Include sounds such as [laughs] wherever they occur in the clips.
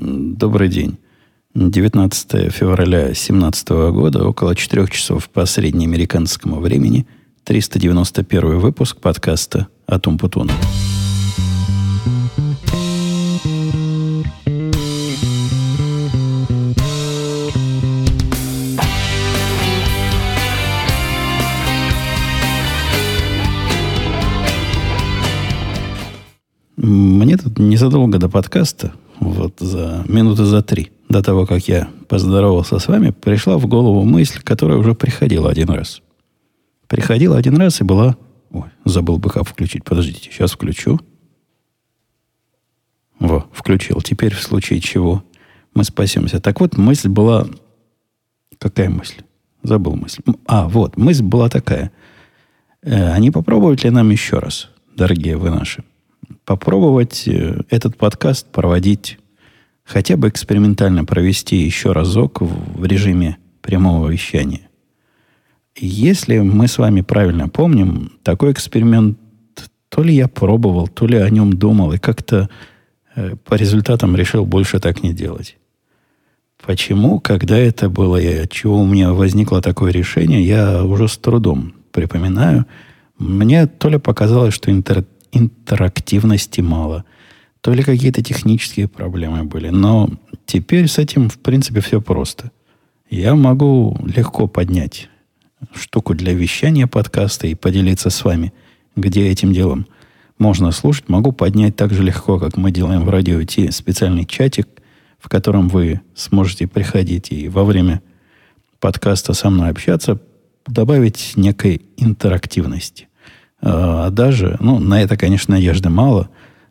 Добрый день. 19 февраля 2017 года, около 4 часов по среднеамериканскому времени, 391 выпуск подкаста «Атум Путуна». Мне тут незадолго до подкаста вот за минуты за три до того, как я поздоровался с вами, пришла в голову мысль, которая уже приходила один раз. Приходила один раз и была... Ой, забыл бэкап включить. Подождите, сейчас включу. Во, включил. Теперь в случае чего мы спасемся. Так вот, мысль была... Какая мысль? Забыл мысль. А, вот, мысль была такая. Э, а не попробовать ли нам еще раз, дорогие вы наши, попробовать э, этот подкаст проводить, хотя бы экспериментально провести еще разок в режиме прямого вещания. Если мы с вами правильно помним, такой эксперимент то ли я пробовал, то ли о нем думал, и как-то э, по результатам решил больше так не делать. Почему, когда это было, и от чего у меня возникло такое решение, я уже с трудом припоминаю. Мне то ли показалось, что интернет интерактивности мало, то ли какие-то технические проблемы были. Но теперь с этим, в принципе, все просто. Я могу легко поднять штуку для вещания подкаста и поделиться с вами, где этим делом можно слушать. Могу поднять так же легко, как мы делаем в радио Ти, специальный чатик, в котором вы сможете приходить и во время подкаста со мной общаться, добавить некой интерактивности. А даже, ну, на это, конечно, надежды мало.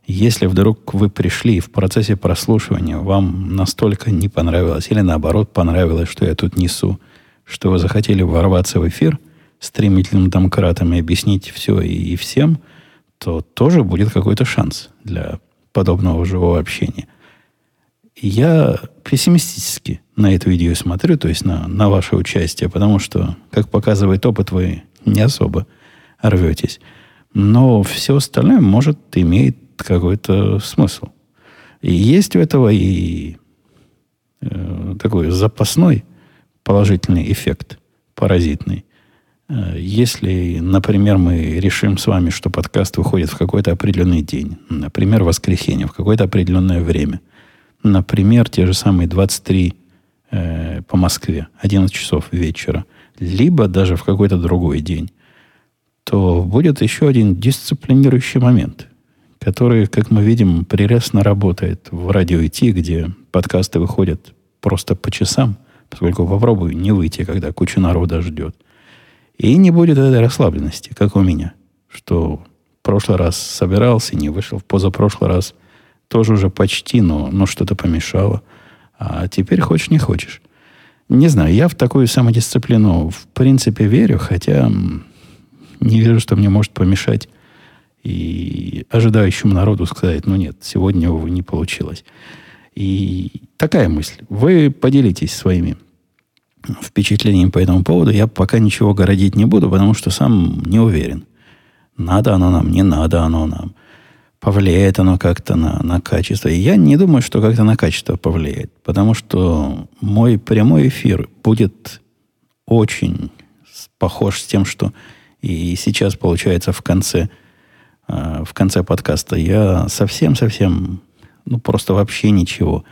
Если вдруг вы пришли в процессе прослушивания, вам настолько не понравилось, или наоборот понравилось, что я тут несу, что вы захотели ворваться в эфир стремительным домкратом и объяснить все и, и всем, то тоже будет какой-то шанс для подобного живого общения. Я пессимистически на эту идею смотрю, то есть на, на ваше участие, потому что, как показывает опыт, вы не особо рветесь. Но все остальное, может, имеет какой-то смысл. И есть у этого и э, такой запасной положительный эффект, паразитный. Э, если, например, мы решим с вами, что подкаст выходит в какой-то определенный день, например, воскресенье, в какое-то определенное время, например, те же самые 23 э, по Москве, 11 часов вечера, либо даже в какой-то другой день, то будет еще один дисциплинирующий момент, который, как мы видим, прелестно работает в радио IT, где подкасты выходят просто по часам, поскольку попробую не выйти, когда куча народа ждет. И не будет этой расслабленности, как у меня, что в прошлый раз собирался, не вышел, в позапрошлый раз тоже уже почти, но, но что-то помешало. А теперь хочешь, не хочешь. Не знаю, я в такую самодисциплину в принципе верю, хотя не вижу, что мне может помешать и ожидающему народу сказать, ну нет, сегодня, увы, не получилось. И такая мысль. Вы поделитесь своими впечатлениями по этому поводу. Я пока ничего городить не буду, потому что сам не уверен. Надо оно нам, не надо оно нам. Повлияет оно как-то на, на качество. И я не думаю, что как-то на качество повлияет. Потому что мой прямой эфир будет очень похож с тем, что и сейчас, получается, в конце, э, в конце подкаста я совсем-совсем, ну, просто вообще ничего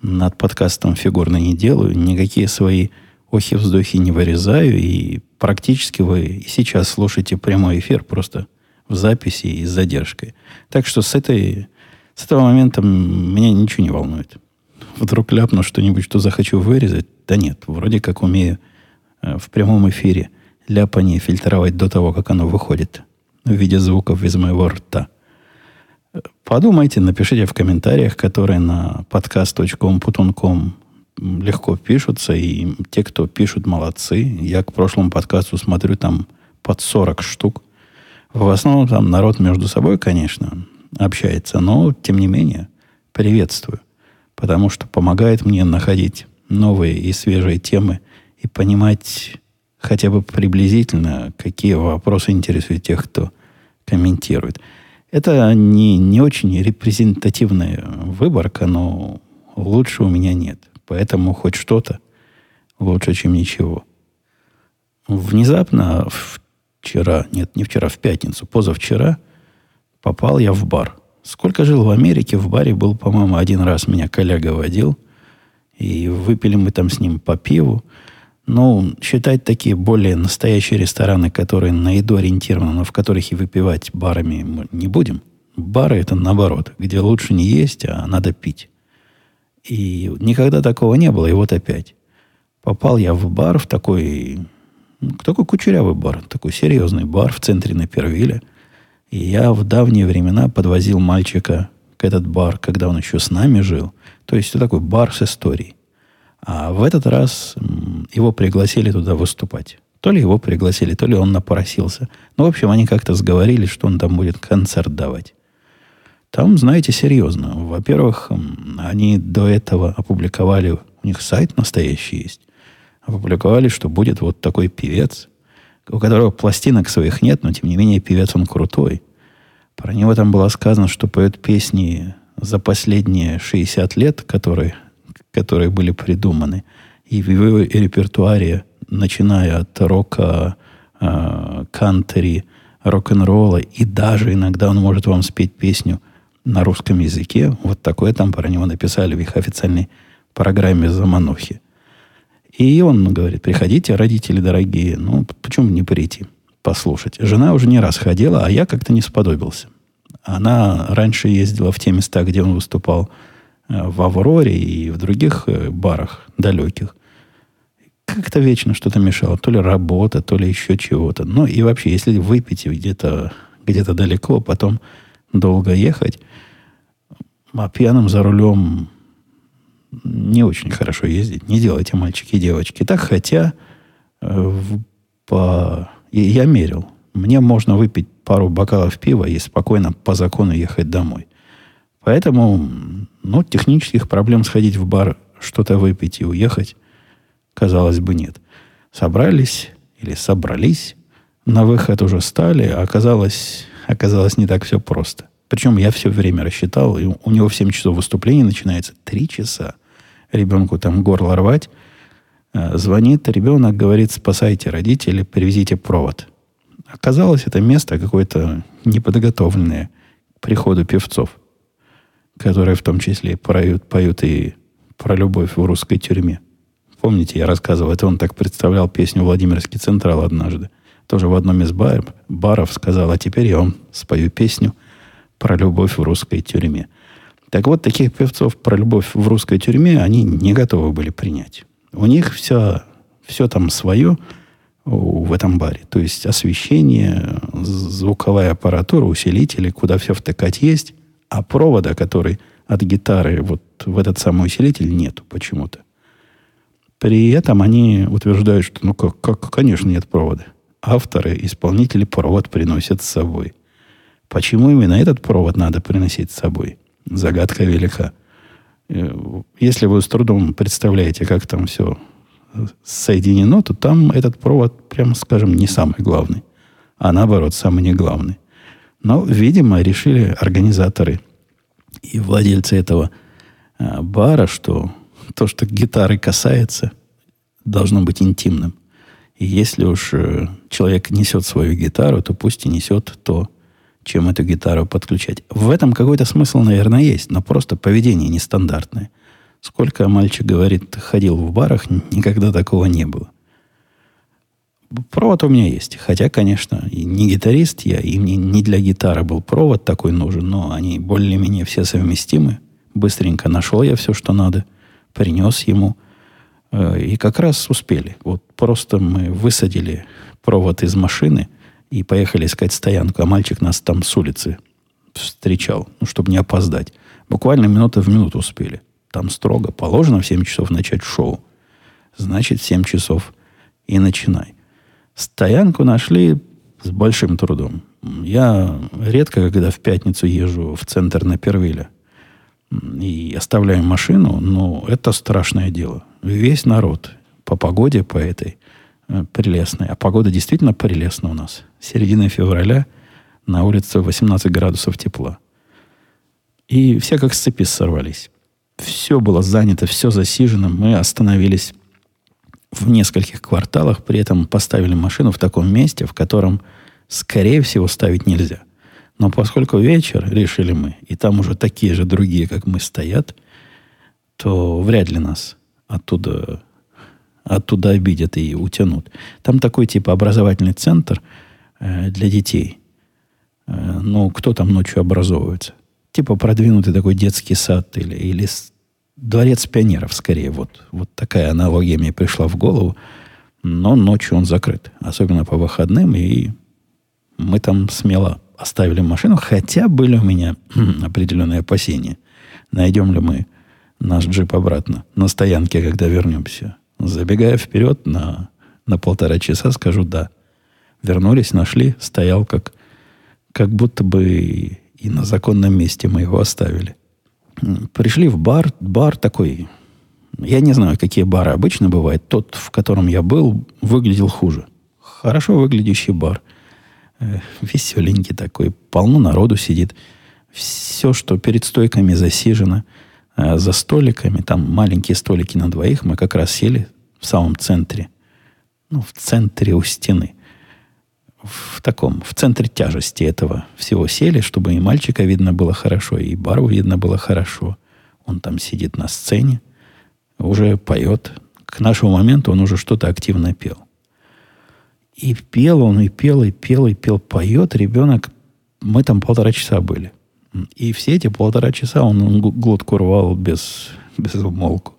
над подкастом фигурно не делаю, никакие свои охи-вздохи не вырезаю, и практически вы сейчас слушаете прямой эфир просто в записи и с задержкой. Так что с, этой, с этого момента меня ничего не волнует. Вдруг ляпну что-нибудь, что захочу вырезать. Да нет, вроде как умею э, в прямом эфире – ляпание фильтровать до того, как оно выходит в виде звуков из моего рта. Подумайте, напишите в комментариях, которые на podcast.com.com легко пишутся, и те, кто пишут, молодцы. Я к прошлому подкасту смотрю там под 40 штук. В основном там народ между собой, конечно, общается, но, тем не менее, приветствую, потому что помогает мне находить новые и свежие темы и понимать хотя бы приблизительно, какие вопросы интересуют тех, кто комментирует. Это не, не очень репрезентативная выборка, но Лучше у меня нет. Поэтому хоть что-то лучше, чем ничего. Внезапно вчера, нет, не вчера, в пятницу, позавчера попал я в бар. Сколько жил в Америке, в баре был, по-моему, один раз меня коллега водил. И выпили мы там с ним по пиву. Ну, считать такие более настоящие рестораны, которые на еду ориентированы, но в которых и выпивать барами мы не будем. Бары это наоборот, где лучше не есть, а надо пить. И никогда такого не было, и вот опять. Попал я в бар, в такой, такой кучерявый бар, такой серьезный бар в центре Напервиля. И я в давние времена подвозил мальчика к этот бар, когда он еще с нами жил. То есть, это такой бар с историей. А в этот раз его пригласили туда выступать. То ли его пригласили, то ли он напросился. Ну, в общем, они как-то сговорились, что он там будет концерт давать. Там, знаете, серьезно. Во-первых, они до этого опубликовали, у них сайт настоящий есть, опубликовали, что будет вот такой певец, у которого пластинок своих нет, но тем не менее певец он крутой. Про него там было сказано, что поет песни за последние 60 лет, которые которые были придуманы. И в его репертуаре, начиная от рока, э, кантри, рок-н-ролла, и даже иногда он может вам спеть песню на русском языке. Вот такое там про него написали в их официальной программе «Заманухи». И он говорит, приходите, родители дорогие. Ну, почему не прийти, послушать? Жена уже не раз ходила, а я как-то не сподобился. Она раньше ездила в те места, где он выступал в Авроре и в других э, барах далеких. Как-то вечно что-то мешало. То ли работа, то ли еще чего-то. Ну и вообще, если выпить где-то где далеко, потом долго ехать, а пьяным за рулем не очень хорошо ездить. Не делайте, мальчики и девочки. Так, хотя э, в, по, я мерил. Мне можно выпить пару бокалов пива и спокойно по закону ехать домой. Поэтому, ну, технических проблем сходить в бар, что-то выпить и уехать, казалось бы, нет. Собрались или собрались, на выход уже стали, а оказалось, оказалось не так все просто. Причем я все время рассчитал, и у него в 7 часов выступление начинается, 3 часа. Ребенку там горло рвать. Э, звонит ребенок, говорит, спасайте родителей, привезите провод. Оказалось, это место какое-то неподготовленное к приходу певцов которые в том числе поют, поют и про любовь в русской тюрьме. Помните, я рассказывал, это он так представлял песню «Владимирский Централ» однажды. Тоже в одном из бар, баров сказал, а теперь я вам спою песню про любовь в русской тюрьме. Так вот, таких певцов про любовь в русской тюрьме они не готовы были принять. У них все, все там свое в этом баре. То есть освещение, звуковая аппаратура, усилители, куда все втыкать есть. А провода, который от гитары вот в этот самый усилитель, нету почему-то. При этом они утверждают, что, ну, как, как, конечно, нет провода. Авторы, исполнители провод приносят с собой. Почему именно этот провод надо приносить с собой? Загадка велика. Э, если вы с трудом представляете, как там все соединено, то там этот провод, прямо скажем, не самый главный, а наоборот, самый не главный. Но, видимо, решили организаторы и владельцы этого а, бара, что то, что гитары касается, должно быть интимным. И если уж э, человек несет свою гитару, то пусть и несет то, чем эту гитару подключать. В этом какой-то смысл, наверное, есть, но просто поведение нестандартное. Сколько мальчик говорит, ходил в барах, никогда такого не было. Провод у меня есть. Хотя, конечно, не гитарист я, и мне не для гитары был провод такой нужен, но они более-менее все совместимы. Быстренько нашел я все, что надо, принес ему. Э, и как раз успели. Вот просто мы высадили провод из машины и поехали искать стоянку, а мальчик нас там с улицы встречал, ну, чтобы не опоздать. Буквально минуты в минуту успели. Там строго положено в 7 часов начать шоу. Значит, в 7 часов и начинай. Стоянку нашли с большим трудом. Я редко, когда в пятницу езжу в центр на Первиле и оставляю машину, но это страшное дело. Весь народ по погоде, по этой э, прелестной. А погода действительно прелестная у нас. Середина февраля на улице 18 градусов тепла. И все как с цепи сорвались. Все было занято, все засижено. Мы остановились в нескольких кварталах, при этом поставили машину в таком месте, в котором, скорее всего, ставить нельзя. Но поскольку вечер, решили мы, и там уже такие же другие, как мы, стоят, то вряд ли нас оттуда, оттуда обидят и утянут. Там такой типа образовательный центр э, для детей. Э, ну, кто там ночью образовывается? Типа продвинутый такой детский сад или, или дворец пионеров, скорее. Вот, вот такая аналогия мне пришла в голову. Но ночью он закрыт. Особенно по выходным. И мы там смело оставили машину. Хотя были у меня [clears throat] определенные опасения. Найдем ли мы наш джип обратно на стоянке, когда вернемся. Забегая вперед на, на полтора часа, скажу да. Вернулись, нашли, стоял как, как будто бы и, на законном месте мы его оставили. Пришли в бар, бар такой, я не знаю, какие бары обычно бывают. Тот, в котором я был, выглядел хуже. Хорошо выглядящий бар. Э, веселенький такой, полно народу сидит. Все, что перед стойками засижено – Э, за столиками, там маленькие столики на двоих, мы как раз сели в самом центре, ну, в центре у стены. В таком, в центре тяжести этого всего сели, чтобы и мальчика видно было хорошо, и бару видно было хорошо. Он там сидит на сцене, уже поет. К нашему моменту он уже что-то активно пел. И пел он, и пел, и пел, и пел, поет ребенок. Мы там полтора часа были. И все эти полтора часа он глотку рвал без, без умолку.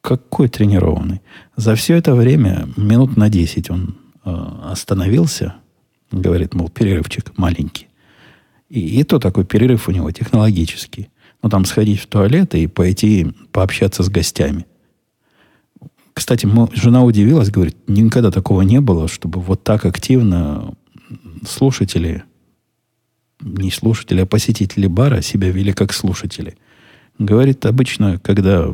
Какой тренированный. За все это время, минут на 10 он остановился, говорит, мол, перерывчик маленький. И, и то такой перерыв у него технологический. Ну, там сходить в туалет и пойти пообщаться с гостями. Кстати, жена удивилась, говорит, никогда такого не было, чтобы вот так активно слушатели не слушатели, а посетители бара себя вели как слушатели. Говорит, обычно, когда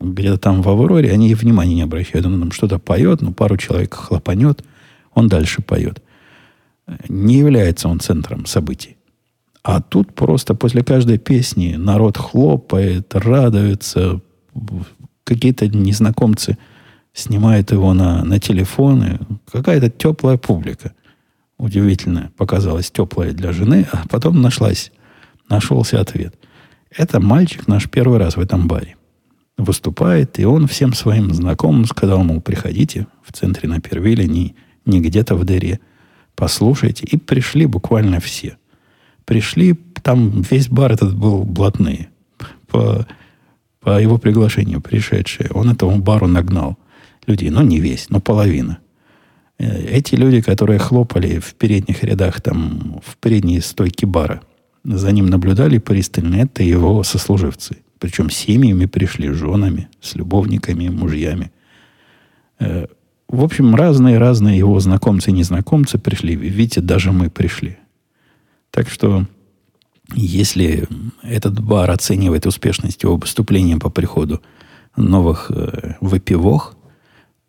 где-то там в Авроре, они внимания не обращают. Он там что-то поет, ну, пару человек хлопанет, он дальше поет. Не является он центром событий. А тут просто после каждой песни народ хлопает, радуется, какие-то незнакомцы снимают его на, на телефоны. Какая-то теплая публика удивительная показалась, теплая для жены, а потом нашлась, нашелся ответ. Это мальчик наш первый раз в этом баре. Выступает, и он всем своим знакомым сказал, мол, приходите в центре на Первиле, не где-то в дыре, послушайте. И пришли буквально все. Пришли, там весь бар этот был блатные. По, по его приглашению пришедшие. Он этому бару нагнал людей. Ну, не весь, но половина. Э, эти люди, которые хлопали в передних рядах, там, в передней стойке бара, за ним наблюдали пристально, это его сослуживцы. Причем семьями пришли, женами, с любовниками, мужьями. В общем, разные-разные его знакомцы и незнакомцы пришли. Видите, даже мы пришли. Так что, если этот бар оценивает успешность его выступления по приходу новых э, выпивок,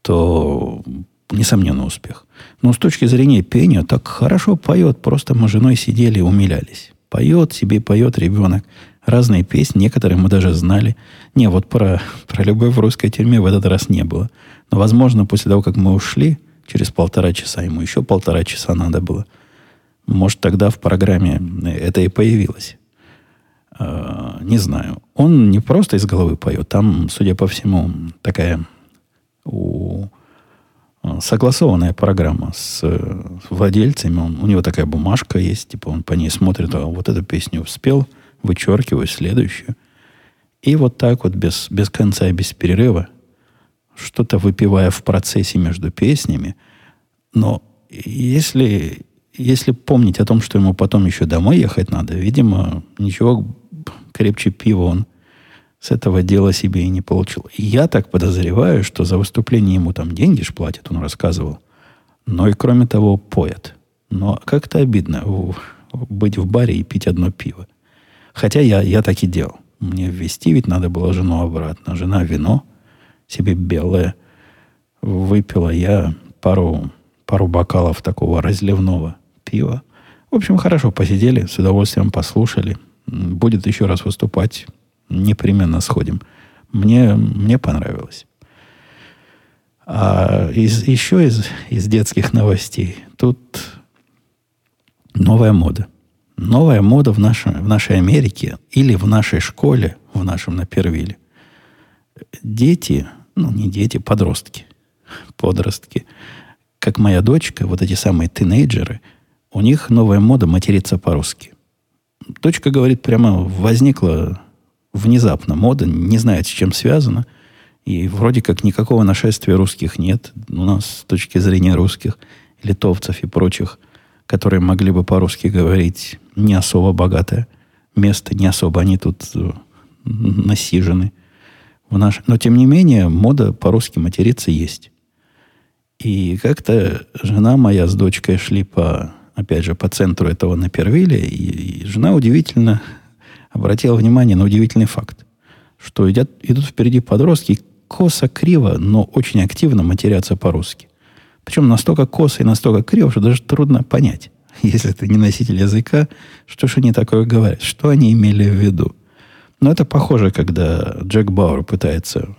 то несомненно, успех. Но с точки зрения пения, так хорошо поет. Просто мы с женой сидели и умилялись. Поет себе, поет ребенок. Разные песни, некоторые мы даже знали. Не, вот про, про любовь в русской тюрьме в этот раз не было. Но, возможно, после того, как мы ушли, через полтора часа, ему еще полтора часа надо было, может, тогда в программе это и появилось. Э, не знаю. Он не просто из головы поет. Там, судя по всему, такая у Э, согласованная программа с э, владельцами. Он, у него такая бумажка есть, типа он по ней смотрит, а вот эту песню успел, вычеркиваю следующую. И вот так вот без, без конца и без перерыва, что-то выпивая в процессе между песнями. Но если, если помнить о том, что ему потом еще домой ехать надо, видимо, ничего крепче пива он с этого дела себе и не получил. И я так подозреваю, что за выступление ему там деньги ж платят, он рассказывал. Но и кроме того, поят. Но как-то обидно быть в баре и пить одно пиво. Хотя я, я так и делал. Мне ввести ведь надо было жену обратно. Жена вино себе белое выпила. Я пару, пару бокалов такого разливного пива. В общем, хорошо посидели, с удовольствием послушали. Будет еще раз выступать непременно сходим. Мне, мне понравилось. А из, еще из, из детских новостей. Тут новая мода. Новая мода в, нашем, в нашей Америке или в нашей школе, в нашем Напервиле. Дети, ну не дети, подростки, подростки, как моя дочка, вот эти самые тинейджеры, у них новая мода материться по-русски. Дочка говорит, прямо возникла внезапно мода, не знает, с чем связано. И вроде как никакого нашествия русских нет. У нас с точки зрения русских, литовцев и прочих, которые могли бы по-русски говорить, не особо богатое место, не особо они тут э, насижены. В наш... Но, тем не менее, мода по-русски материться есть. И как-то жена моя с дочкой шли по, опять же, по центру этого Напервиля, и, и жена удивительно обратила внимание на удивительный факт, что идут, идут впереди подростки косо, криво, но очень активно матерятся по-русски. Причем настолько косо и настолько криво, что даже трудно понять, [laughs] если ты не носитель языка, что же они такое говорят, что они имели в виду. Но это похоже, когда Джек Бауэр пытается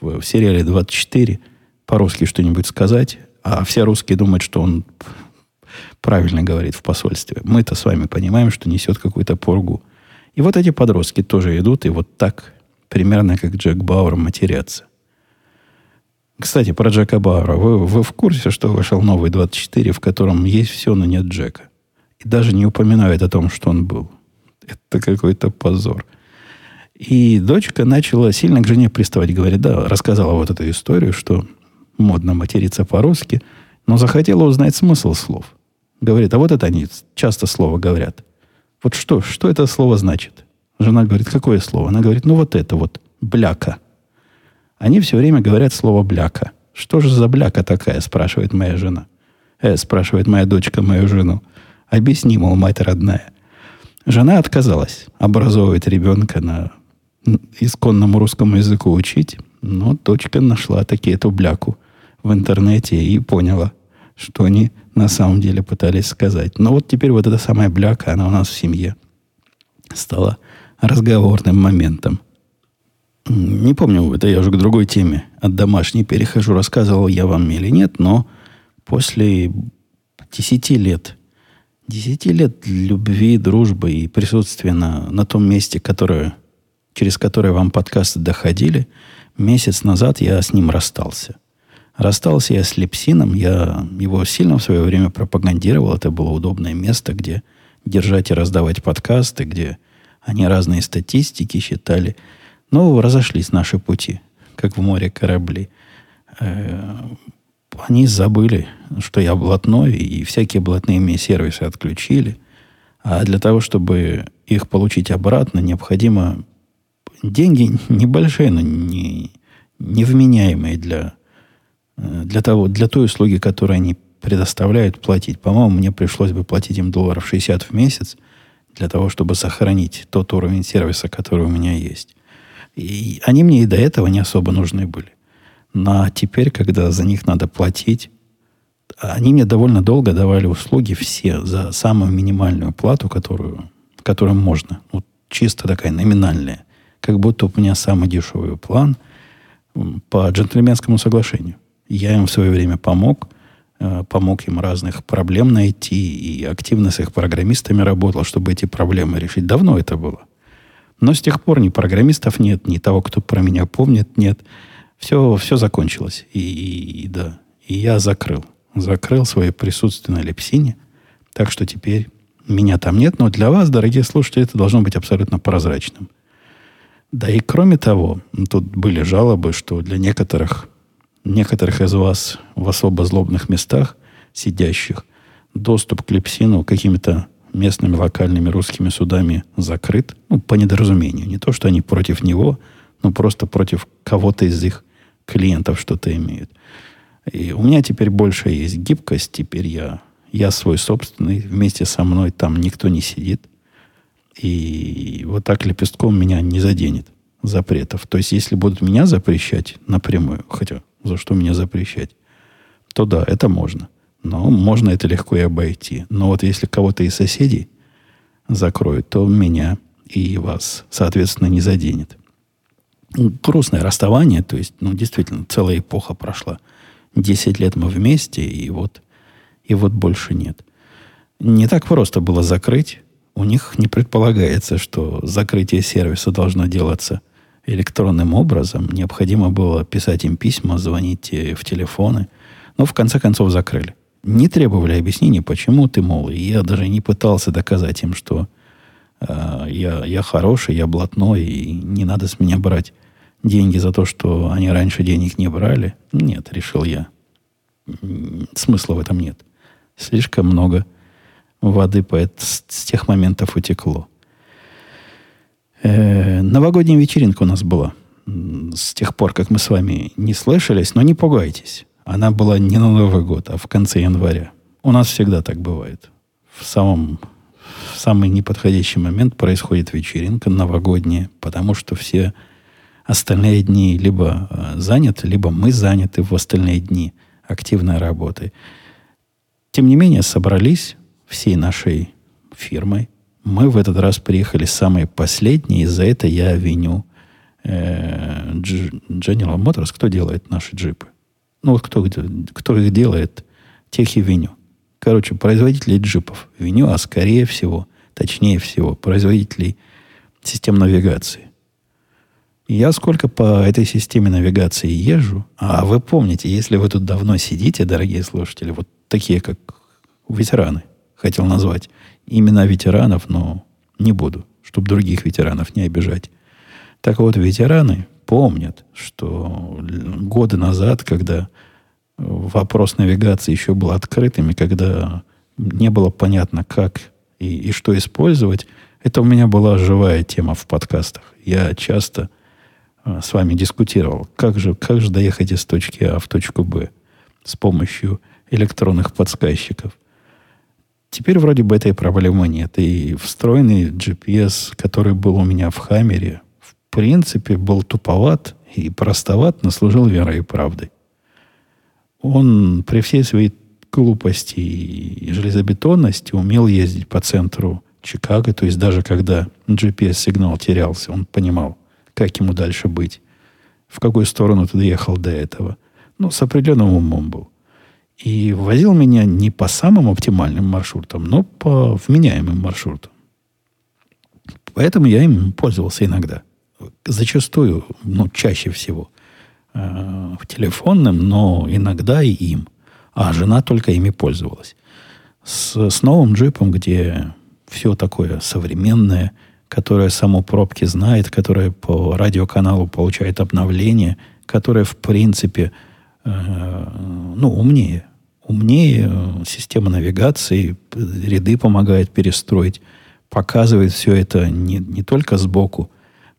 в, в сериале 24 по-русски что-нибудь сказать, а все русские думают, что он правильно говорит в посольстве. Мы-то с вами понимаем, что несет какую-то поргу. И вот эти подростки тоже идут и вот так, примерно как Джек Бауэр, матерятся. Кстати, про Джека Бауэра. Вы, вы в курсе, что вышел новый 24, в котором есть все, но нет Джека? И даже не упоминают о том, что он был. Это какой-то позор. И дочка начала сильно к жене приставать. Говорит, да, рассказала вот эту историю, что модно материться по-русски, но захотела узнать смысл слов. Говорит, а вот это они часто слово говорят. Вот что, что это слово значит? Жена говорит, какое слово? Она говорит, ну вот это вот, бляка. Они все время говорят слово бляка. Что же за бляка такая, спрашивает моя жена. Э, спрашивает моя дочка мою жену. Объясни, мол, мать родная. Жена отказалась образовывать ребенка на исконному русскому языку учить, но дочка нашла таки эту бляку в интернете и поняла, что они на самом деле пытались сказать. Но вот теперь вот эта самая бляка, она у нас в семье стала разговорным моментом. Не помню, это я уже к другой теме от домашней перехожу, рассказывал я вам или нет, но после десяти лет, десяти лет любви, дружбы и присутствия на, на том месте, которое, через которое вам подкасты доходили, месяц назад я с ним расстался – Расстался я с Лепсином, я его сильно в свое время пропагандировал. Это было удобное место, где держать и раздавать подкасты, где они разные статистики считали. Но разошлись наши пути, как в море корабли. Э, они забыли, что я блатной, и всякие блатные мне сервисы отключили. А для того, чтобы их получить обратно, необходимо деньги небольшие, но не, невменяемые для Э, для, того, для той услуги, которую они предоставляют, платить. По-моему, мне пришлось бы платить им долларов 60 в месяц для того, чтобы сохранить тот уровень сервиса, который у меня есть. И они мне и до этого не особо нужны были. Но теперь, когда за них надо платить, они мне довольно долго давали услуги все за самую минимальную плату, которую, которую можно. Вот чисто такая номинальная. Как будто у меня самый дешевый план по джентльменскому соглашению. Я им в свое время помог, э, помог им разных проблем найти и активно с их программистами работал, чтобы эти проблемы решить. Давно это было. Но с тех пор ни программистов нет, ни того, кто про меня помнит, нет. Все, все закончилось. И, и, и да, и я закрыл. Закрыл свое присутствие на Лепсине. Так что теперь меня там нет. Но для вас, дорогие слушатели, это должно быть абсолютно прозрачным. Да и кроме того, тут были жалобы, что для некоторых некоторых из вас в особо злобных местах сидящих доступ к Лепсину какими-то местными локальными русскими судами закрыт, ну, по недоразумению. Не то, что они против него, но просто против кого-то из их клиентов что-то имеют. И у меня теперь больше есть гибкость, теперь я, я свой собственный, вместе со мной там никто не сидит. И вот так лепестком меня не заденет запретов. То есть, если будут меня запрещать напрямую, хотя за что меня запрещать, то да, это можно. Но можно это легко и обойти. Но вот если кого-то из соседей закроют, то меня и вас, соответственно, не заденет. Грустное расставание, то есть, ну, действительно, целая эпоха прошла. Десять лет мы вместе, и вот, и вот больше нет. Не так просто было закрыть. У них не предполагается, что закрытие сервиса должно делаться электронным образом. Необходимо было писать им письма, звонить в телефоны. Но в конце концов закрыли. Не требовали объяснений, почему ты, мол, я даже не пытался доказать им, что э, я, я хороший, я блатной, и не надо с меня брать деньги за то, что они раньше денег не брали. Нет, решил я. Смысла в этом нет. Слишком много воды по, с, с тех моментов утекло. Э, новогодняя вечеринка у нас была с тех пор, как мы с вами не слышались, но не пугайтесь. Она была не на Новый год, а в конце января. У нас всегда так бывает. В самом в самый неподходящий момент происходит вечеринка новогодняя, потому что все остальные дни либо э, заняты, либо мы заняты в остальные дни активной работой. Тем не менее, собрались всей нашей фирмой. Мы в этот раз приехали самые последние, и за это я виню э, General Motors. Кто делает наши джипы? Ну, вот кто, кто их делает, тех и виню. Короче, производителей джипов виню, а скорее всего, точнее всего, производителей систем навигации. Я сколько по этой системе навигации езжу, а вы помните, если вы тут давно сидите, дорогие слушатели, вот такие, как ветераны, хотел назвать имена ветеранов, но не буду, чтобы других ветеранов не обижать. Так вот, ветераны помнят, что годы назад, когда вопрос навигации еще был открытым, и когда не было понятно, как и, и что использовать, это у меня была живая тема в подкастах. Я часто а, с вами дискутировал, как же, как же доехать из точки А в точку Б с помощью электронных подсказчиков. Теперь вроде бы этой проблемы нет. И встроенный GPS, который был у меня в Хаммере, принципе, был туповат и простоват, но служил верой и правдой. Он при всей своей глупости и железобетонности умел ездить по центру Чикаго, то есть даже когда GPS-сигнал терялся, он понимал, как ему дальше быть, в какую сторону ты доехал до этого. Ну, с определенным умом был. И возил меня не по самым оптимальным маршрутам, но по вменяемым маршрутам. Поэтому я им пользовался иногда зачастую, ну, чаще всего, э, телефонным, но иногда и им. А жена только ими пользовалась. С, с новым джипом, где все такое современное, которое само пробки знает, которое по радиоканалу получает обновления, которое, в принципе, э, ну, умнее. Умнее э, система навигации, ряды помогает перестроить, показывает все это не, не только сбоку,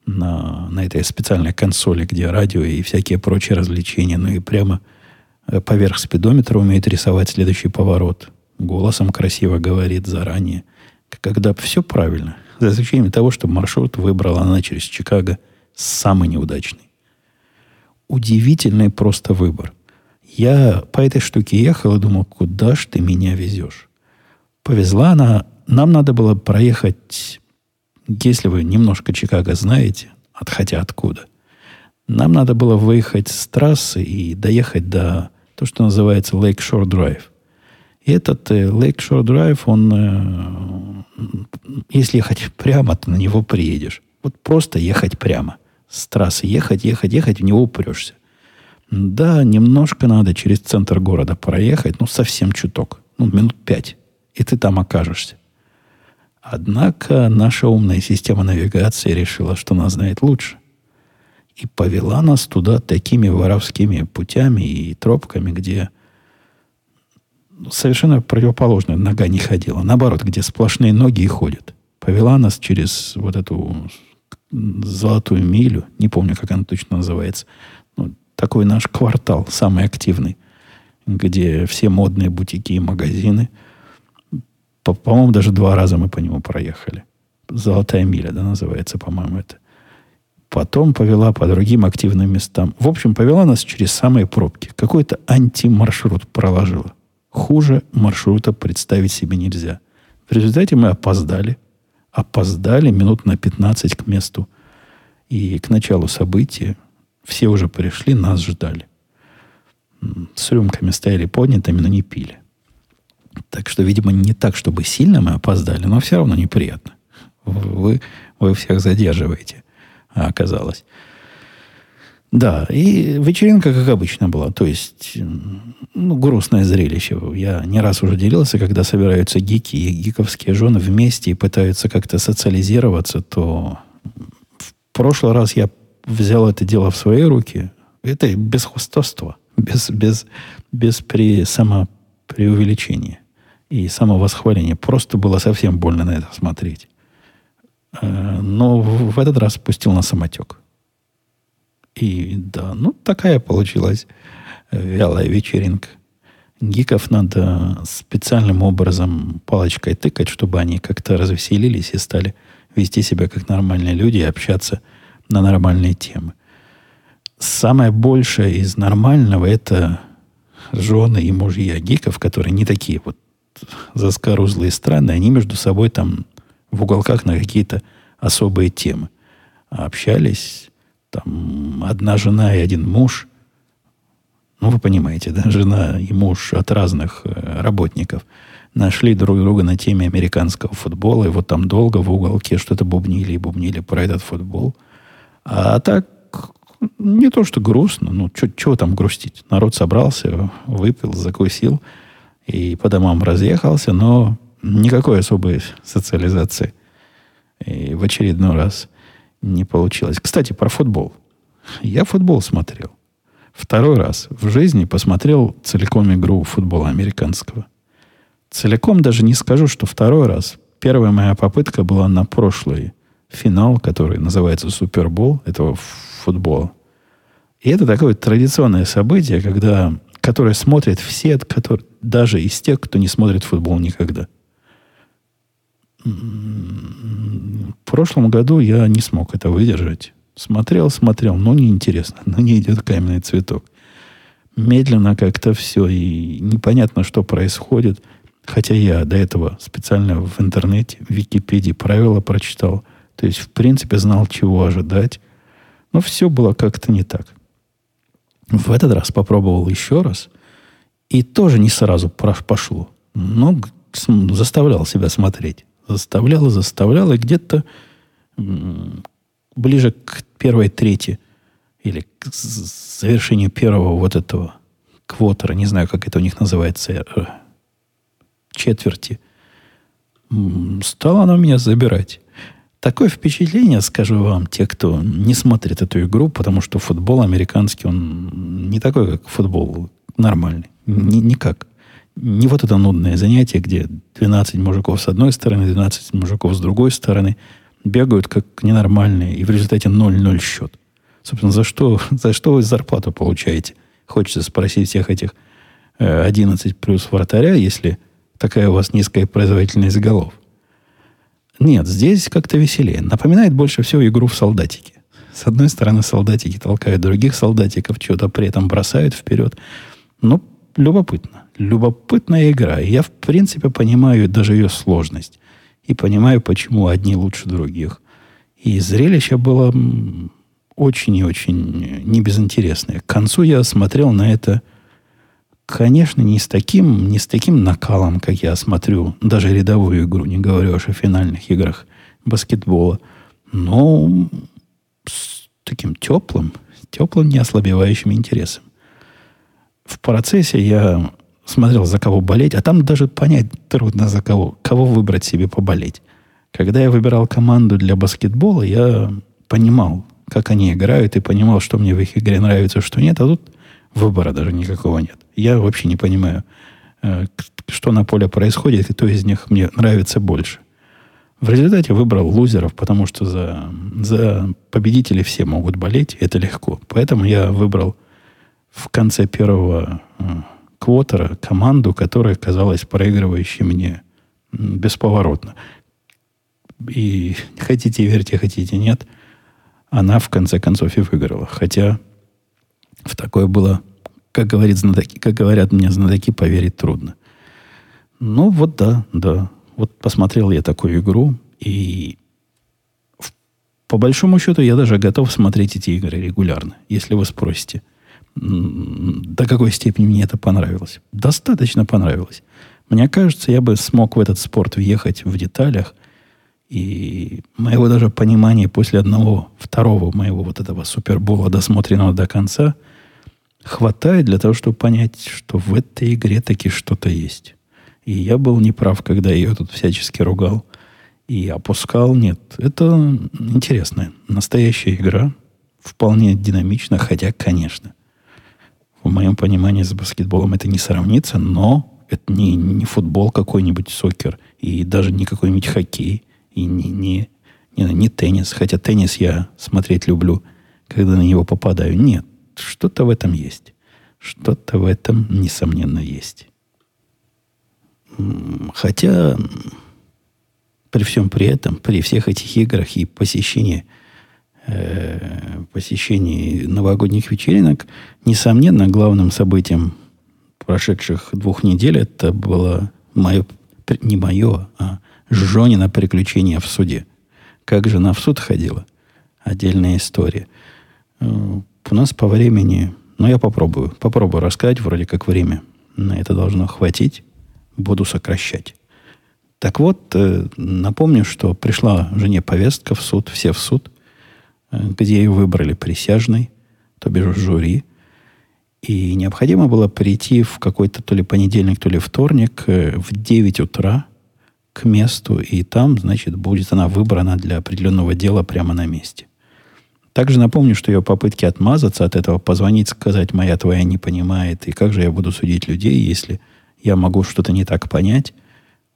на, на этой специальной консоли, где радио и всякие прочие развлечения, ну и прямо э, поверх спидометра умеет рисовать следующий поворот. Голосом красиво говорит заранее. Когда все правильно. За исключением того, что маршрут выбрала она через Чикаго самый неудачный. Удивительный просто выбор. Я по этой штуке ехал и думал, куда ж ты меня везешь? Повезла она. Нам надо было проехать если вы немножко Чикаго знаете, от, хотя откуда, нам надо было выехать с трассы и доехать до то, что называется Lake Shore Drive. И этот э, Lake Shore Drive, он, э, если ехать прямо, то на него приедешь. Вот просто ехать прямо. С трассы ехать, ехать, ехать, в него упрешься. Да, немножко надо через центр города проехать, ну, совсем чуток. Ну, минут пять. И ты там окажешься. Однако наша умная система навигации решила, что она знает лучше. И повела нас туда такими воровскими путями и тропками, где совершенно противоположно нога не ходила. Наоборот, где сплошные ноги и ходят. Повела нас через вот эту золотую милю, не помню, как она точно называется, ну, такой наш квартал, самый активный, где все модные бутики и магазины – по- по-моему, даже два раза мы по нему проехали. Золотая миля, да, называется, по-моему, это. Потом повела по другим активным местам. В общем, повела нас через самые пробки. Какой-то антимаршрут проложила. Хуже маршрута представить себе нельзя. В результате мы опоздали опоздали минут на 15 к месту и к началу события. Все уже пришли, нас ждали. С рюмками стояли поднятыми, но не пили. Так что, видимо, не так, чтобы сильно мы опоздали, но все равно неприятно. Вы, вы всех задерживаете, а оказалось. Да, и вечеринка, как обычно, была. То есть, ну, грустное зрелище. Я не раз уже делился, когда собираются гики и гиковские жены вместе и пытаются как-то социализироваться, то в прошлый раз я взял это дело в свои руки. Это без хвостовства, без, без, без при, самопреувеличения и самовосхваления. Просто было совсем больно на это смотреть. Э, но в этот раз пустил на самотек. И да, ну такая получилась э, вялая вечеринка. Гиков надо специальным образом палочкой тыкать, чтобы они как-то развеселились и стали вести себя как нормальные люди и общаться на нормальные темы. Самое большее из нормального это жены и мужья гиков, которые не такие вот заскорузлые страны, они между собой там в уголках на какие-то особые темы общались. Там одна жена и один муж. Ну, вы понимаете, да, жена и муж от разных э, работников нашли друг друга на теме американского футбола, и вот там долго в уголке что-то бубнили и бубнили про этот футбол. А так не то, что грустно, ну, чего там грустить? Народ собрался, выпил, закусил и по домам разъехался, но никакой особой социализации и в очередной раз не получилось. Кстати, про футбол. Я футбол смотрел. Второй раз в жизни посмотрел целиком игру футбола американского. Целиком даже не скажу, что второй раз. Первая моя попытка была на прошлый финал, который называется Супербол этого футбола. И это такое традиционное событие, когда, которое смотрят все, которые, даже из тех, кто не смотрит футбол никогда. В прошлом году я не смог это выдержать. Смотрел, смотрел, но неинтересно. Но не идет каменный цветок. Медленно как-то все, и непонятно, что происходит. Хотя я до этого специально в интернете, в Википедии правила прочитал. То есть, в принципе, знал, чего ожидать. Но все было как-то не так. В этот раз попробовал еще раз. И тоже не сразу пошло. Но заставлял себя смотреть. Заставлял и заставлял. И где-то ближе к первой трети или к завершению первого вот этого квотера, не знаю, как это у них называется, э, четверти, стало оно меня забирать. Такое впечатление, скажу вам, те, кто не смотрит эту игру, потому что футбол американский, он не такой, как футбол нормальный. Ни, никак. Не вот это нудное занятие, где 12 мужиков с одной стороны, 12 мужиков с другой стороны бегают как ненормальные, и в результате 0-0 счет. Собственно, за что, [laughs] за что вы зарплату получаете? Хочется спросить всех этих 11 э, плюс вратаря, если такая у вас низкая производительность голов. Нет, здесь как-то веселее. Напоминает больше всего игру в солдатики. С одной стороны, солдатики толкают других солдатиков, что-то при этом бросают вперед. Ну, любопытно. Любопытная игра. Я, в принципе, понимаю даже ее сложность. И понимаю, почему одни лучше других. И зрелище было очень и очень небезынтересное. К концу я смотрел на это Конечно, не с таким, не с таким накалом, как я смотрю даже рядовую игру, не говорю уж о финальных играх баскетбола, но с таким теплым, теплым, неослабевающим интересом. В процессе я смотрел, за кого болеть, а там даже понять трудно, за кого, кого выбрать себе поболеть. Когда я выбирал команду для баскетбола, я понимал, как они играют, и понимал, что мне в их игре нравится, что нет, а тут выбора даже никакого нет. Я вообще не понимаю, э, что на поле происходит, и кто из них мне нравится больше. В результате выбрал лузеров, потому что за, за победителей все могут болеть, это легко. Поэтому я выбрал в конце первого э, квотера команду, которая казалась проигрывающей мне бесповоротно. И хотите верьте, хотите нет, она в конце концов и выиграла. Хотя в такое было как, говорит знатоки, как говорят мне знатоки, поверить трудно. Ну, вот да, да. Вот посмотрел я такую игру, И по большому счету я даже готов смотреть эти игры регулярно, если вы спросите, до какой степени мне это понравилось. Достаточно понравилось. Мне кажется, я бы смог в этот спорт въехать в деталях, и моего даже понимания после одного, второго моего вот этого супербола, досмотренного до конца, хватает для того, чтобы понять, что в этой игре таки что-то есть. И я был неправ, когда ее тут всячески ругал и опускал. Нет, это интересная, настоящая игра, вполне динамично, хотя, конечно, в моем понимании с баскетболом это не сравнится, но это не, не футбол какой-нибудь, сокер, и даже не какой-нибудь хоккей и не, не, не, не теннис. Хотя теннис я смотреть люблю, когда на него попадаю. Нет, что-то в этом есть. Что-то в этом, несомненно, есть. Хотя при всем при этом, при всех этих играх и посещении, э, посещении новогодних вечеринок, несомненно, главным событием прошедших двух недель это было мое, не мое, а Жонина приключение в суде. Как жена в суд ходила? Отдельная история. Э, у нас по времени... Ну, я попробую. Попробую рассказать. Вроде как время на это должно хватить. Буду сокращать. Так вот, э, напомню, что пришла жене повестка в суд, все в суд, э, где ее выбрали присяжный, то бишь жюри. И необходимо было прийти в какой-то то ли понедельник, то ли вторник в 9 утра к месту, и там, значит, будет она выбрана для определенного дела прямо на месте. Также напомню, что ее попытки отмазаться от этого, позвонить, сказать, моя твоя не понимает, и как же я буду судить людей, если я могу что-то не так понять,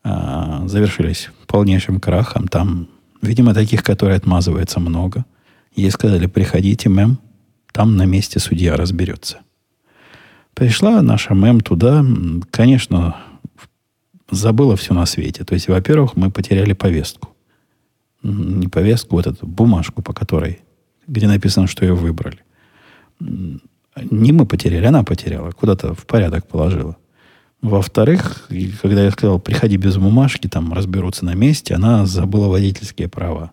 а, завершились полнейшим крахом. Там, видимо, таких, которые отмазываются много. Ей сказали, приходите, мэм, там на месте судья разберется. Пришла наша мэм туда. Конечно, забыла все на свете. То есть, во-первых, мы потеряли повестку. Не повестку, вот эту бумажку, по которой, где написано, что ее выбрали. Не мы потеряли, она потеряла. Куда-то в порядок положила. Во-вторых, когда я сказал, приходи без бумажки, там разберутся на месте, она забыла водительские права.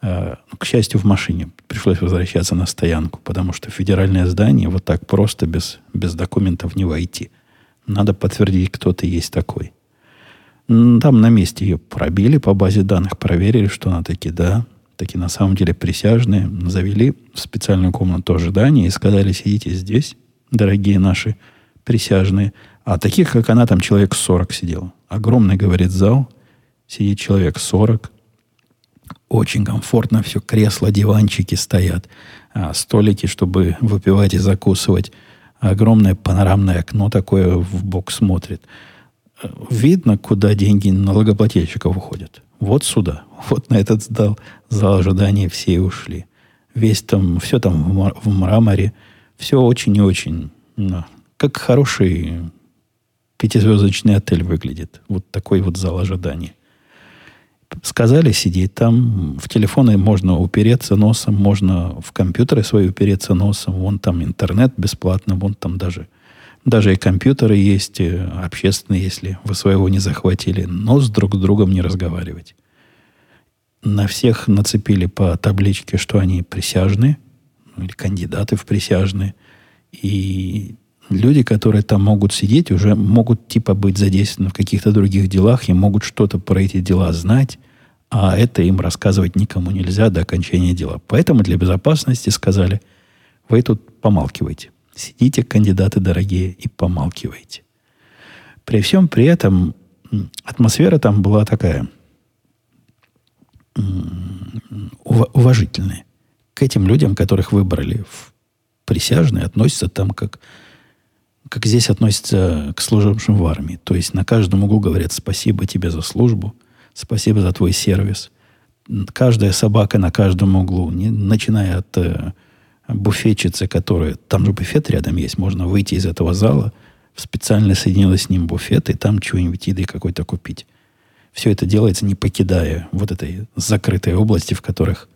Э, к счастью, в машине пришлось возвращаться на стоянку, потому что федеральное здание вот так просто без, без документов не войти. Надо подтвердить, кто ты есть такой. Там на месте ее пробили по базе данных, проверили, что она таки, да, таки на самом деле присяжные. Завели в специальную комнату ожидания и сказали, сидите здесь, дорогие наши присяжные. А таких, как она, там человек 40 сидел. Огромный, говорит, зал. Сидит человек 40. Очень комфортно все. Кресла, диванчики стоят. А, столики, чтобы выпивать и закусывать. Огромное панорамное окно такое в бок смотрит видно, куда деньги налогоплательщиков уходят. Вот сюда. [laughs] Вот на этот зал, зал ожидания все ушли. Весь там, все там в мраморе. Все очень и очень, ну, как хороший пятизвездочный отель выглядит. Вот такой вот зал ожидания. Сказали сидеть там, в телефоны можно упереться носом, можно в компьютеры свои упереться носом, вон там интернет бесплатно, вон там даже даже и компьютеры есть э, общественные, если вы своего не захватили, но с друг с другом не разговаривать. На всех нацепили по табличке, что они присяжные, ну, или кандидаты в присяжные. И люди, которые там могут сидеть, уже могут типа быть задействованы в каких-то других делах и могут что-то про эти дела знать, а это им рассказывать никому нельзя до окончания дела. Поэтому для безопасности сказали, вы тут помалкивайте. Сидите, кандидаты дорогие, и помалкивайте. При всем при этом атмосфера там была такая уважительная. К этим людям, которых выбрали в присяжные, относятся там как, как здесь относятся к служившим в армии. То есть на каждом углу говорят спасибо тебе за службу, спасибо за твой сервис. Каждая собака на каждом углу, не, начиная от э, буфетчицы, которая... Там же буфет рядом есть. Можно выйти из этого зала, специально соединилась с ним буфет, и там чего-нибудь еды какой-то купить. Все это делается, не покидая вот этой закрытой области, в которых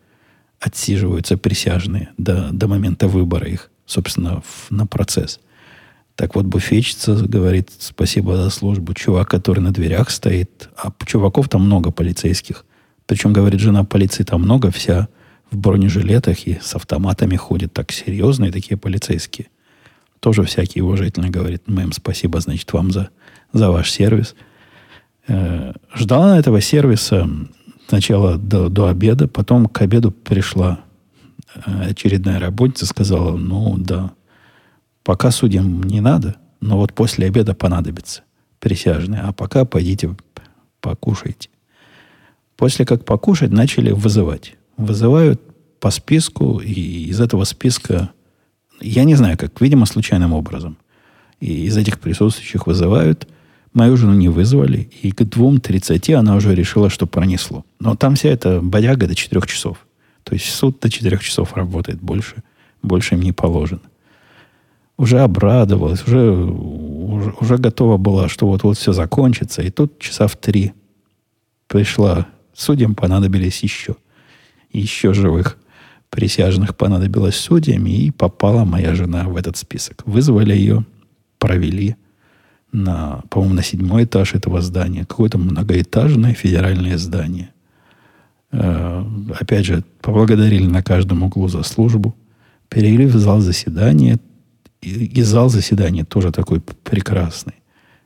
отсиживаются присяжные до, до момента выбора их, собственно, в, на процесс. Так вот, буфетчица говорит спасибо за службу. Чувак, который на дверях стоит, а чуваков там много полицейских, Причем, говорит, жена полиции там много, вся в бронежилетах и с автоматами ходит. Так серьезные такие полицейские. Тоже всякие уважительно говорит, мэм, спасибо, значит, вам за, за ваш сервис. Э, ждала этого сервиса сначала до, до обеда, потом к обеду пришла э, очередная работница, сказала, ну да, пока судим не надо, но вот после обеда понадобится присяжные, а пока пойдите покушайте. После как покушать, начали вызывать. Вызывают по списку, и из этого списка, я не знаю как, видимо, случайным образом. И из этих присутствующих вызывают. Мою жену не вызвали, и к 2.30 она уже решила, что пронесло. Но там вся эта бодяга до 4 часов. То есть суд до 4 часов работает, больше, больше им не положено. Уже обрадовалась, уже, уже, уже готова была, что вот-вот все закончится. И тут часа в три пришла судьям понадобились еще. Еще живых присяжных понадобилось судьям, и попала моя жена в этот список. Вызвали ее, провели на, по-моему, на седьмой этаж этого здания. Какое-то многоэтажное федеральное здание. Э, опять же, поблагодарили на каждом углу за службу. Перевели в зал заседания. И, и зал заседания тоже такой прекрасный.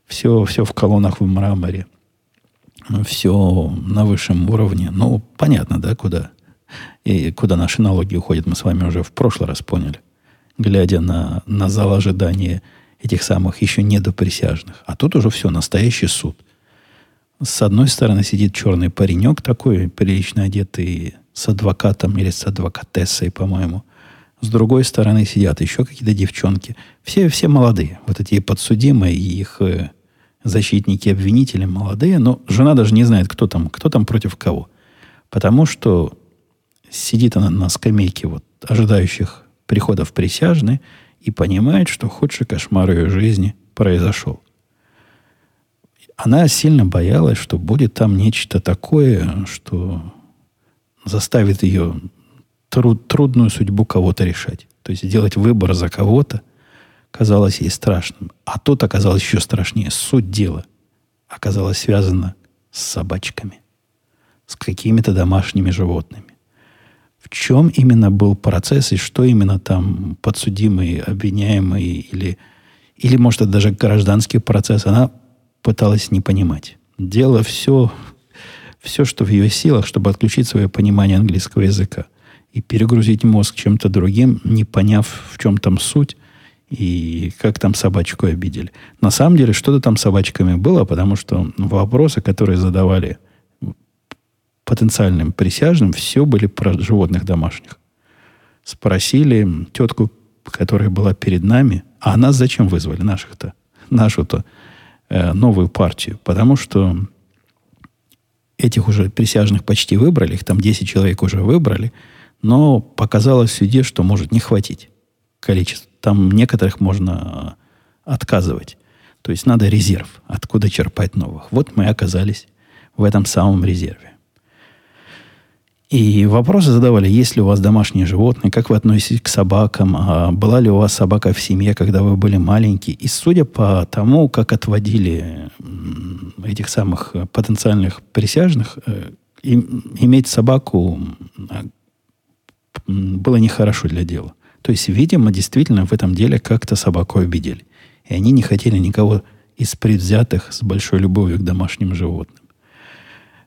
Все, все в колоннах в мраморе все на высшем уровне. Ну, понятно, да, куда. И куда наши налоги уходят, мы с вами уже в прошлый раз поняли. Глядя на, на зал ожидания этих самых еще недоприсяжных. А тут уже все, настоящий суд. С одной стороны сидит черный паренек такой, прилично одетый, с адвокатом или с адвокатессой, по-моему. С другой стороны сидят еще какие-то девчонки. Все, все молодые. Вот эти подсудимые и их э, защитники обвинители молодые, но жена даже не знает, кто там, кто там против кого. Потому что сидит она на скамейке вот, ожидающих приходов присяжной и понимает, что худший кошмар ее жизни произошел. Она сильно боялась, что будет там нечто такое, что заставит ее труд, трудную судьбу кого-то решать. То есть делать выбор за кого-то – казалось ей страшным. А тут оказалось еще страшнее. Суть дела оказалась связана с собачками, с какими-то домашними животными. В чем именно был процесс и что именно там подсудимый, обвиняемый или, или может, это даже гражданский процесс, она пыталась не понимать. Дело все, все, что в ее силах, чтобы отключить свое понимание английского языка и перегрузить мозг чем-то другим, не поняв, в чем там суть, и как там собачку обидели. На самом деле, что-то там собачками было, потому что вопросы, которые задавали потенциальным присяжным, все были про животных домашних. Спросили тетку, которая была перед нами, а нас зачем вызвали, наших-то, нашу-то э, новую партию? Потому что этих уже присяжных почти выбрали, их там 10 человек уже выбрали, но показалось в суде, что может не хватить количество там некоторых можно отказывать. То есть надо резерв, откуда черпать новых. Вот мы оказались в этом самом резерве. И вопросы задавали, есть ли у вас домашние животные, как вы относитесь к собакам, а была ли у вас собака в семье, когда вы были маленькие. И судя по тому, как отводили этих самых потенциальных присяжных, э, иметь собаку было нехорошо для дела. То есть, видимо, действительно в этом деле как-то собаку обидели. И они не хотели никого из предвзятых с большой любовью к домашним животным.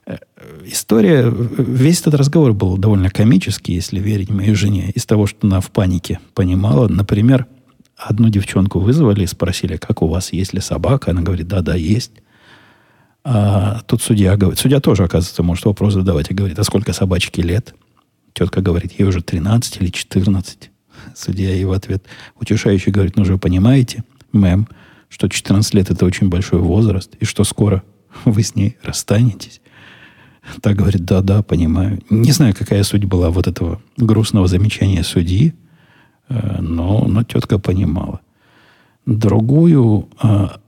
Э, история, весь этот разговор был довольно комический, если верить моей жене, из того, что она в панике понимала. Например, одну девчонку вызвали и спросили, как у вас, есть ли собака? Она говорит, да, да, есть. А тут судья говорит, судья тоже, оказывается, может вопрос задавать, и говорит, а сколько собачке лет? Тетка говорит, ей уже 13 или 14. Судья ей в ответ утешающе говорит, ну же вы понимаете, мэм, что 14 лет это очень большой возраст, и что скоро вы с ней расстанетесь. Так говорит, да-да, понимаю. Не знаю, какая суть была вот этого грустного замечания судьи, э, но, но тетка понимала. Другую а,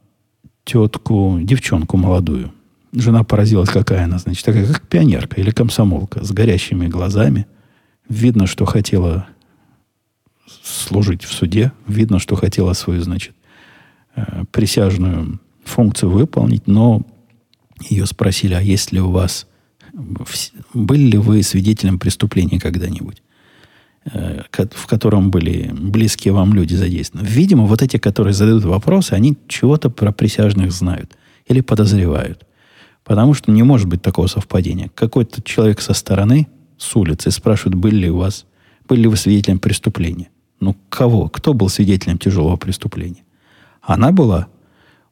тетку, девчонку молодую, жена поразилась, какая она, значит, такая, как пионерка или комсомолка, с горящими глазами. Видно, что хотела служить в суде. Видно, что хотела свою, значит, э, присяжную функцию выполнить, но ее спросили, а есть ли у вас Были ли вы свидетелем преступления когда-нибудь? Э, в котором были близкие вам люди задействованы. Видимо, вот эти, которые задают вопросы, они чего-то про присяжных знают или подозревают. Потому что не может быть такого совпадения. Какой-то человек со стороны, с улицы, спрашивает, были ли у вас, были ли вы свидетелем преступления. Ну, кого? Кто был свидетелем тяжелого преступления? Она была.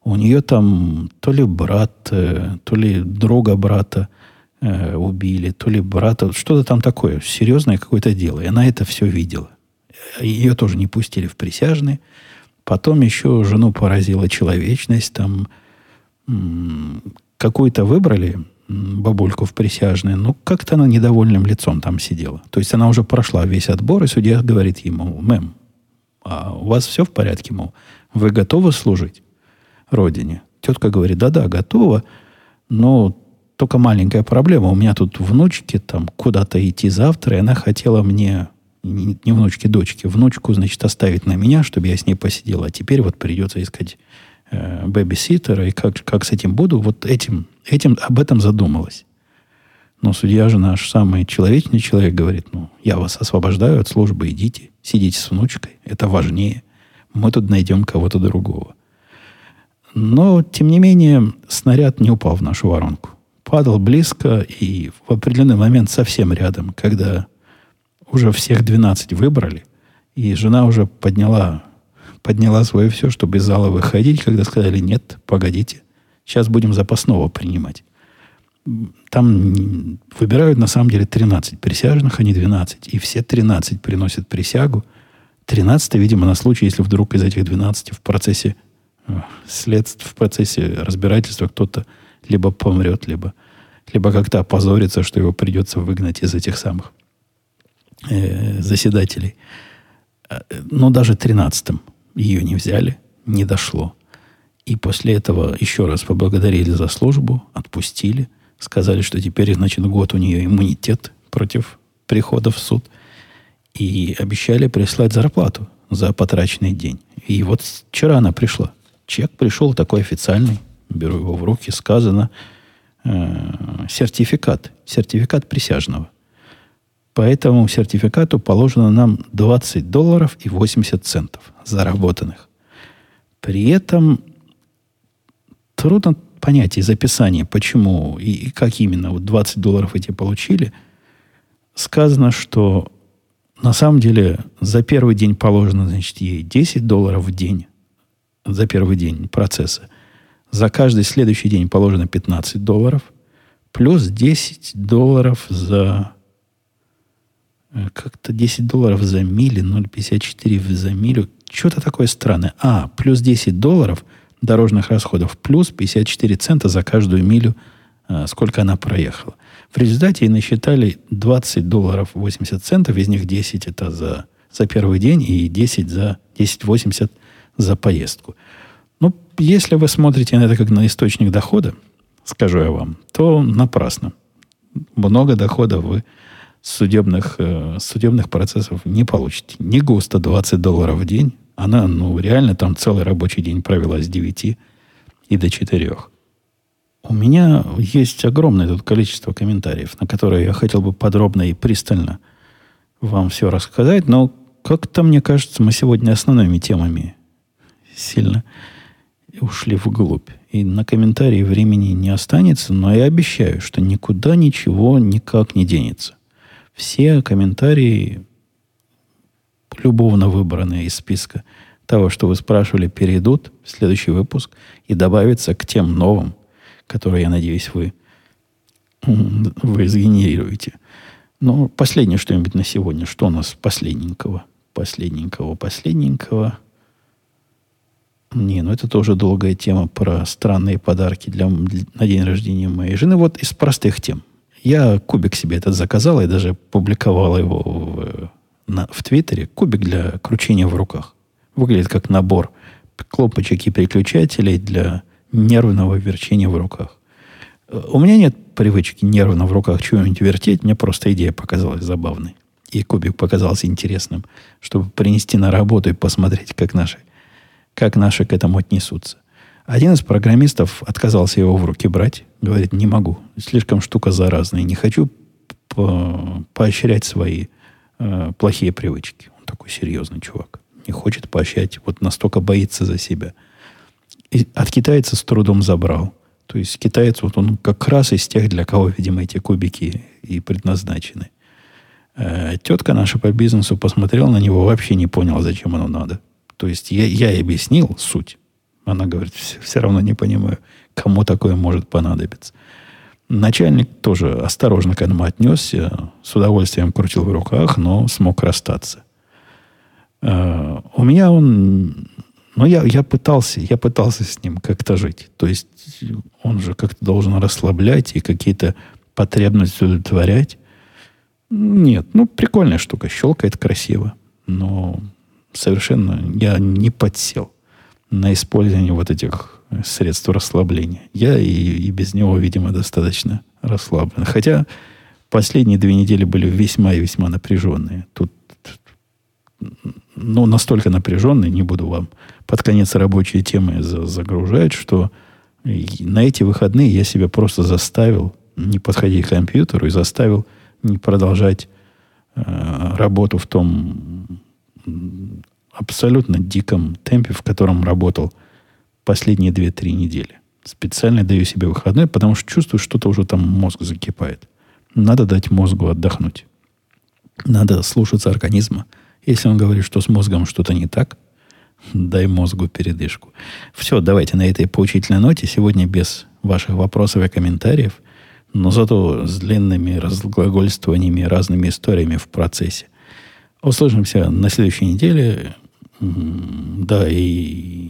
У нее там то ли брат, э, то ли друга брата э, убили, то ли брата. Что-то там такое. Серьезное какое-то дело. И она это все видела. Ее тоже не пустили в присяжные. Потом еще жену поразила человечность. Там какую-то выбрали бабульку в присяжные, ну, как-то она недовольным лицом там сидела. То есть она уже прошла весь отбор, и судья говорит ему, мэм, а у вас все в порядке, мол, вы готовы служить родине? Тетка говорит, да-да, готова, но только маленькая проблема. У меня тут внучки там куда-то идти завтра, и она хотела мне, не, внучки, дочки, внучку, значит, оставить на меня, чтобы я с ней посидела. А теперь вот придется искать э, бэби-ситера, и как, как с этим буду, вот этим, этим, об этом задумалась. Но судья же наш самый человечный человек говорит, ну, я вас освобождаю от службы, идите, сидите с внучкой, это важнее. Мы тут найдем кого-то другого. Но, тем не менее, снаряд не упал в нашу воронку. Падал близко и в определенный момент совсем рядом, когда уже всех 12 выбрали, и жена уже подняла подняла свое все, чтобы из зала выходить, когда сказали, нет, погодите, сейчас будем запасного принимать. Там выбирают на самом деле 13 присяжных, а не 12. И все 13 приносят присягу. 13 видимо, на случай, если вдруг из этих 12 в процессе э, следств, в процессе разбирательства кто-то либо помрет, либо, либо как-то опозорится, что его придется выгнать из этих самых э, заседателей. Э, но даже 13 ее не взяли, не дошло. И после этого еще раз поблагодарили за службу, отпустили, сказали, что теперь, значит, год у нее иммунитет против прихода в суд. И обещали прислать зарплату за потраченный день. И вот вчера она пришла. Чек пришел такой официальный. Беру его в руки. Сказано э, сертификат. Сертификат присяжного. По этому сертификату положено нам 20 долларов и 80 центов заработанных. При этом трудно понять из описания, почему и, и как именно вот 20 долларов эти получили. Сказано, что на самом деле за первый день положено, значит, ей 10 долларов в день за первый день процесса. За каждый следующий день положено 15 долларов, плюс 10 долларов за Э, как-то 10 долларов за мили, 0,54 за милю. Что-то такое странное. А, плюс 10 долларов дорожных расходов, плюс 54 цента за каждую милю, э, сколько она проехала. В результате ей насчитали 20 долларов 80 центов, из них 10 это за, за первый день и 10 за 10,80 за поездку. Если вы смотрите на это как на источник дохода, скажу я вам, то напрасно. Много дохода вы судебных, э, судебных процессов не получите. Не густо 20 долларов в день. Она, ну, реально там целый рабочий день провела с 9 и до 4. У меня есть огромное тут количество комментариев, на которые я хотел бы подробно и пристально вам все рассказать, но как-то, мне кажется, мы сегодня основными темами сильно ушли вглубь. И на комментарии времени не останется, но я обещаю, что никуда ничего никак не денется. Все комментарии, любовно выбранные из списка того, что вы спрашивали, перейдут в следующий выпуск и добавятся к тем новым, которые, я надеюсь, вы, вы сгенерируете. Но последнее что-нибудь на сегодня. Что у нас последненького? Последненького, последненького. Не, ну это тоже долгая тема про странные подарки для, для, на день рождения моей жены. Вот из простых тем. Я кубик себе этот заказал и даже публиковал его в, на, в Твиттере. Кубик для кручения в руках. Выглядит как набор кнопочек и переключателей для нервного верчения в руках. У меня нет привычки нервно в руках чего-нибудь вертеть. Мне просто идея показалась забавной. И кубик показался интересным, чтобы принести на работу и посмотреть, как наши, как наши к этому отнесутся. Один из программистов отказался его в руки брать. Говорит, не могу. Слишком штука заразная. Не хочу по поощрять свои э, плохие привычки. Он такой серьезный чувак. Не хочет поощрять. Вот настолько боится за себя. И от китайца с трудом забрал. То есть китаец, вот он как раз из тех, для кого, видимо, эти кубики и предназначены. Э, тетка наша по бизнесу посмотрела на него, вообще не поняла, зачем оно надо. То есть я, я объяснил суть. Она говорит, все, все равно не понимаю, кому такое может понадобиться. Начальник тоже осторожно к этому отнесся, с удовольствием крутил в руках, но смог расстаться. Uh, у меня он... Ну, я, я пытался, я пытался с ним как-то жить. То есть он же как-то должен расслаблять и какие-то потребности удовлетворять. Нет, ну, прикольная штука, щелкает красиво. Но совершенно я не подсел на использование вот этих средств расслабления. Я и, и без него, видимо, достаточно расслаблен. Хотя последние две недели были весьма и весьма напряженные. Тут ну, настолько напряженные, не буду вам под конец рабочие темы загружать, что на эти выходные я себя просто заставил не подходить к компьютеру и заставил не продолжать э, работу в том абсолютно диком темпе, в котором работал последние 2-3 недели. Специально даю себе выходной, потому что чувствую, что-то уже там мозг закипает. Надо дать мозгу отдохнуть. Надо слушаться организма. Если он говорит, что с мозгом что-то не так, дай мозгу передышку. Все, давайте на этой поучительной ноте. Сегодня без ваших вопросов и комментариев, но зато с длинными разглагольствованиями, разными историями в процессе. Услышимся на следующей неделе. Да, и,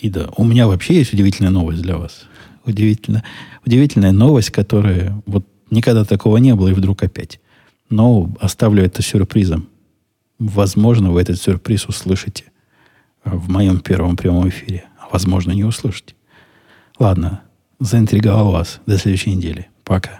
и да, у меня вообще есть удивительная новость для вас. Удивительно, удивительная новость, которая вот никогда такого не было, и вдруг опять. Но оставлю это сюрпризом. Возможно, вы этот сюрприз услышите в моем первом прямом эфире. А возможно, не услышите. Ладно, заинтриговал вас. До следующей недели. Пока.